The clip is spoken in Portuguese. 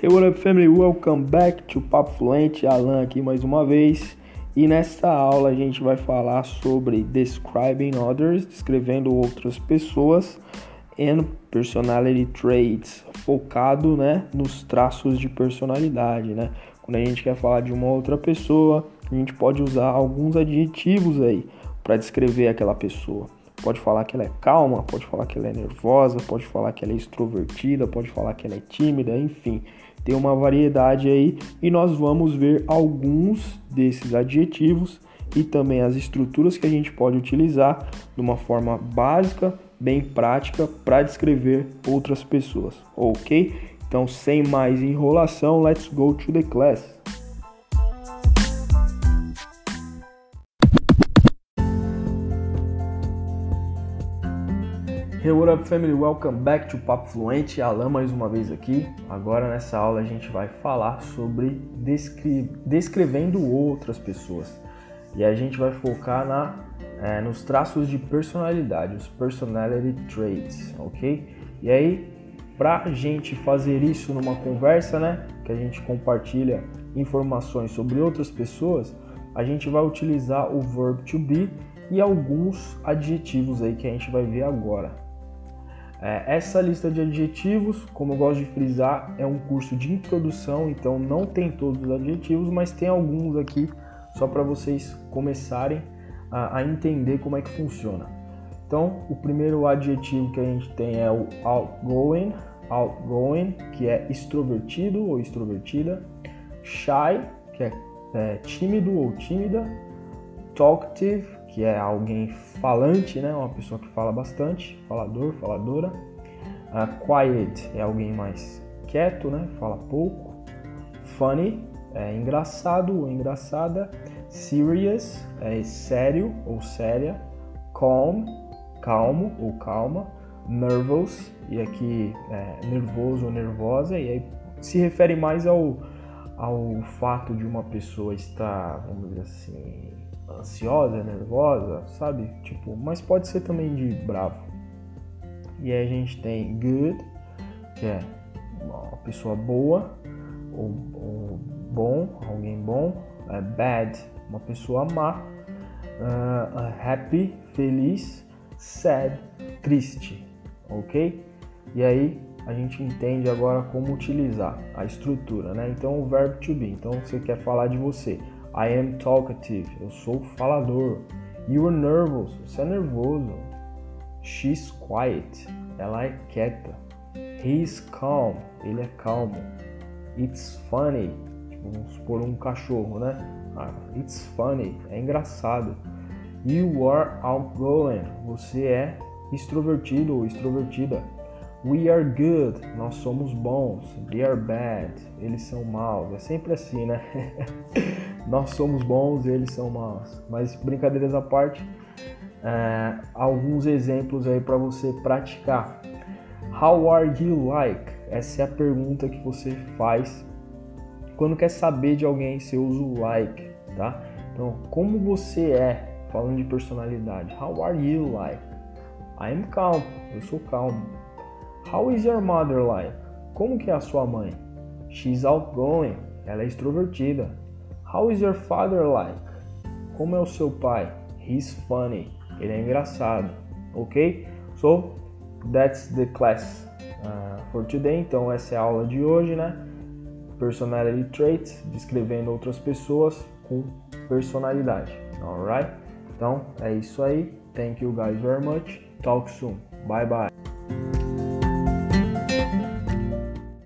Hey, what up, family? Welcome back to Papo Fluente. Alan aqui mais uma vez. E nesta aula a gente vai falar sobre describing others, descrevendo outras pessoas, and personality traits, focado, né, nos traços de personalidade, né? Quando a gente quer falar de uma outra pessoa, a gente pode usar alguns adjetivos aí para descrever aquela pessoa. Pode falar que ela é calma, pode falar que ela é nervosa, pode falar que ela é extrovertida, pode falar que ela é tímida, enfim. Tem uma variedade aí e nós vamos ver alguns desses adjetivos e também as estruturas que a gente pode utilizar de uma forma básica, bem prática para descrever outras pessoas, ok? Então, sem mais enrolação, let's go to the class. Hey, what up family? Welcome back to Papo Fluente. Alan mais uma vez aqui. Agora nessa aula a gente vai falar sobre descre... descrevendo outras pessoas. E a gente vai focar na, é, nos traços de personalidade, os personality traits, ok? E aí, pra gente fazer isso numa conversa, né, que a gente compartilha informações sobre outras pessoas, a gente vai utilizar o verb to be e alguns adjetivos aí que a gente vai ver agora. É, essa lista de adjetivos, como eu gosto de frisar, é um curso de introdução, então não tem todos os adjetivos, mas tem alguns aqui só para vocês começarem a, a, entender como é que funciona. Então, o primeiro adjetivo que a gente tem é o outgoing, outgoing, que é extrovertido ou extrovertida, shy, que é, é tímido ou tímida, talkative, que é alguém falante, né? Uma pessoa que fala bastante, falador, faladora. Uh, quiet é alguém mais quieto, né? Fala pouco. Funny é engraçado ou engraçada. Serious é sério ou séria. Calm, calmo ou calma. Nervous, e aqui é nervoso ou nervosa, e aí se refere mais ao, ao fato de uma pessoa estar, vamos dizer assim, ansiosa, nervosa, sabe? Tipo, mas pode ser também de bravo. E aí a gente tem good, que é uma pessoa boa, ou, ou bom, alguém bom. É bad, uma pessoa má. Uh, happy, feliz. Sad, triste, ok? E aí a gente entende agora como utilizar a estrutura, né? Então o verbo to be. Então você quer falar de você. I am talkative. Eu sou falador. You are nervous. Você é nervoso. She's quiet. Ela é quieta. He's calm. Ele é calmo. It's funny. Tipo, vamos supor um cachorro, né? Ah, it's funny. É engraçado. You are outgoing. Você é extrovertido ou extrovertida. We are good, nós somos bons. They are bad, eles são maus. É sempre assim, né? nós somos bons, eles são maus. Mas brincadeiras à parte, é, alguns exemplos aí para você praticar. How are you like? Essa é a pergunta que você faz quando quer saber de alguém. Você usa o like, tá? Então, como você é? Falando de personalidade. How are you like? I am calm. Eu sou calmo. How is your mother like? Como que é a sua mãe? She's outgoing. Ela é extrovertida. How is your father like? Como é o seu pai? He's funny. Ele é engraçado. Ok? So, that's the class uh, for today. Então, essa é a aula de hoje, né? Personality traits, descrevendo outras pessoas com personalidade. Alright? Então, é isso aí. Thank you guys very much. Talk soon. Bye bye.